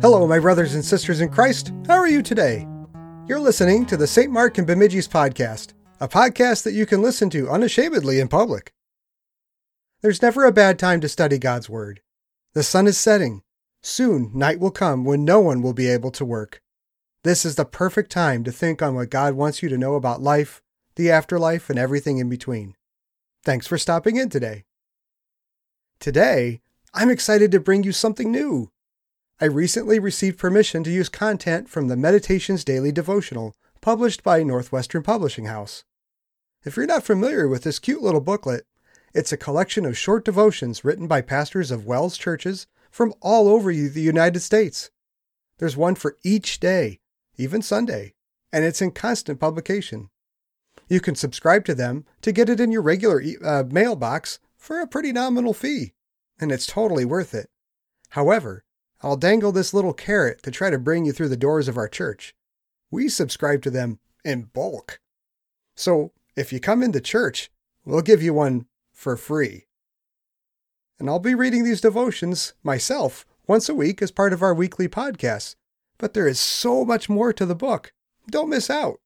Hello, my brothers and sisters in Christ. How are you today? You're listening to the St. Mark and Bemidji's podcast, a podcast that you can listen to unashamedly in public. There's never a bad time to study God's Word. The sun is setting. Soon, night will come when no one will be able to work. This is the perfect time to think on what God wants you to know about life, the afterlife, and everything in between. Thanks for stopping in today. Today, I'm excited to bring you something new. I recently received permission to use content from the Meditations Daily Devotional, published by Northwestern Publishing House. If you're not familiar with this cute little booklet, it's a collection of short devotions written by pastors of WELS churches from all over the United States. There's one for each day, even Sunday, and it's in constant publication. You can subscribe to them to get it in your regular uh, mailbox for a pretty nominal fee, and it's totally worth it. However, I'll dangle this little carrot to try to bring you through the doors of our church. We subscribe to them in bulk. So if you come into church, we'll give you one for free. And I'll be reading these devotions myself once a week as part of our weekly podcast. But there is so much more to the book. Don't miss out.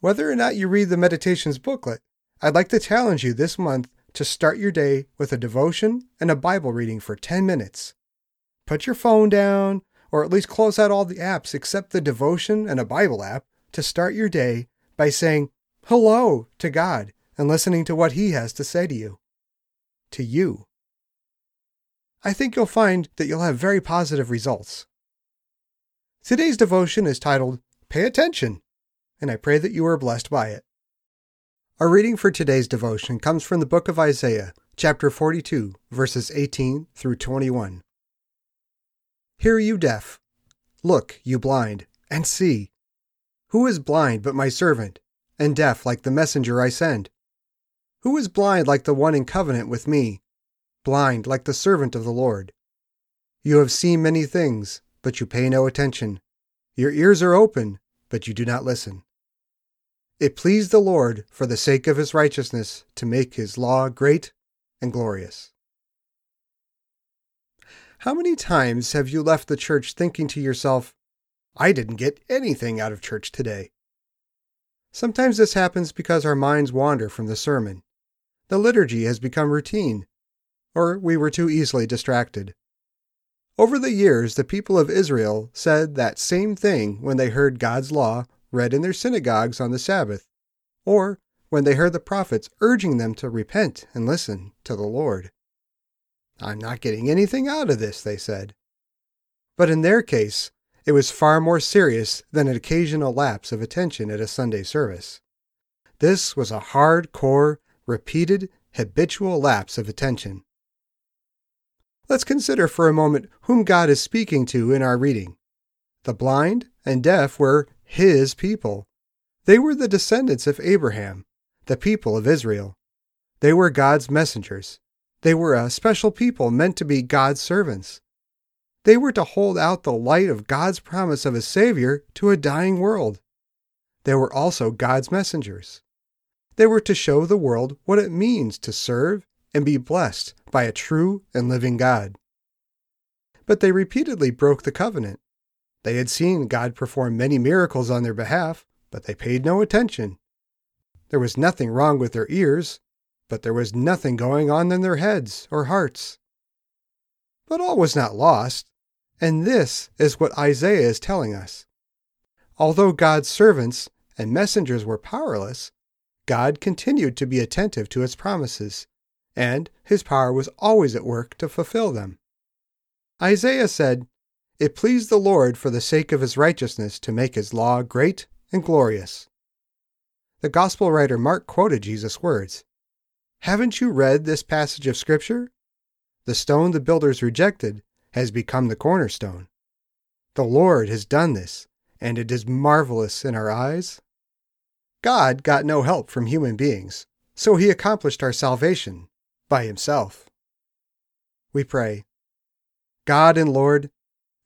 Whether or not you read the meditations booklet, I'd like to challenge you this month to start your day with a devotion and a Bible reading for 10 minutes put your phone down, or at least close out all the apps except the devotion and a Bible app to start your day by saying hello to God and listening to what He has to say to you. To you. I think you'll find that you'll have very positive results. Today's devotion is titled Pay Attention, and I pray that you are blessed by it. Our reading for today's devotion comes from the book of Isaiah, chapter 42, verses 18 through 21. Hear you deaf. Look, you blind, and see. Who is blind but my servant, and deaf like the messenger I send? Who is blind like the one in covenant with me, blind like the servant of the Lord? You have seen many things, but you pay no attention. Your ears are open, but you do not listen. It pleased the Lord, for the sake of his righteousness, to make his law great and glorious. How many times have you left the church thinking to yourself, I didn't get anything out of church today? Sometimes this happens because our minds wander from the sermon. The liturgy has become routine, or we were too easily distracted. Over the years, the people of Israel said that same thing when they heard God's law read in their synagogues on the Sabbath, or when they heard the prophets urging them to repent and listen to the Lord. I'm not getting anything out of this, they said. But in their case, it was far more serious than an occasional lapse of attention at a Sunday service. This was a hard-core, repeated, habitual lapse of attention. Let's consider for a moment whom God is speaking to in our reading. The blind and deaf were His people. They were the descendants of Abraham, the people of Israel. They were God's messengers. They were a special people meant to be God's servants. They were to hold out the light of God's promise of a Savior to a dying world. They were also God's messengers. They were to show the world what it means to serve and be blessed by a true and living God. But they repeatedly broke the covenant. They had seen God perform many miracles on their behalf, but they paid no attention. There was nothing wrong with their ears, but there was nothing going on in their heads or hearts. But all was not lost, and this is what Isaiah is telling us. Although God's servants and messengers were powerless, God continued to be attentive to his promises, and his power was always at work to fulfill them. Isaiah said, It pleased the Lord for the sake of his righteousness to make his law great and glorious. The Gospel writer Mark quoted Jesus' words haven't you read this passage of Scripture? The stone the builders rejected has become the cornerstone. The Lord has done this, and it is marvelous in our eyes. God got no help from human beings, so he accomplished our salvation by himself. We pray, God and Lord,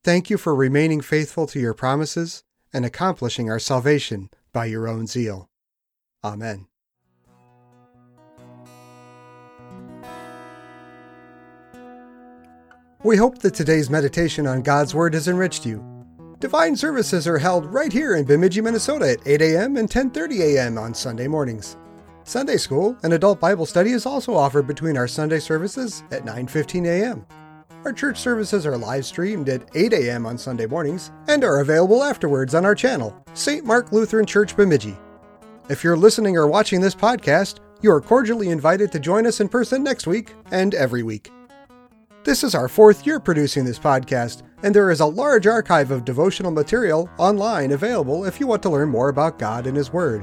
thank you for remaining faithful to your promises and accomplishing our salvation by your own zeal. Amen. We hope that today's meditation on God's Word has enriched you. Divine services are held right here in Bemidji, Minnesota at 8 a.m. and 10:30 a.m. on Sunday mornings. Sunday school and adult Bible study is also offered between our Sunday services at 9:15 a.m. Our church services are live streamed at 8 a.m. on Sunday mornings and are available afterwards on our channel, St. Mark Lutheran Church Bemidji. If you're listening or watching this podcast, you are cordially invited to join us in person next week and every week. This is our fourth year producing this podcast, and there is a large archive of devotional material online available if you want to learn more about God and His Word.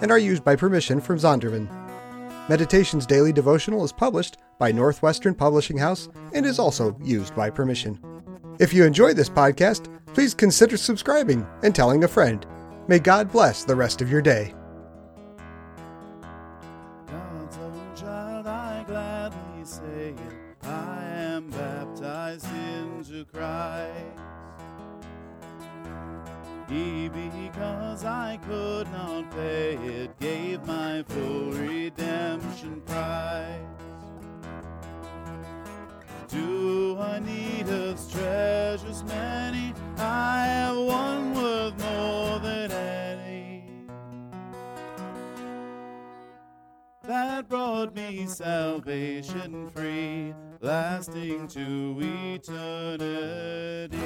and are used by permission from Zondervan. Meditations Daily Devotional is published by Northwestern Publishing House and is also used by permission. If you enjoy this podcast, please consider subscribing and telling a friend. May God bless the rest of your day. God's own child, I gladly say it. He, because I could not pay it, gave my full redemption price. Do I need His treasures many? I have one worth more than any. that brought me salvation free, lasting to eternity.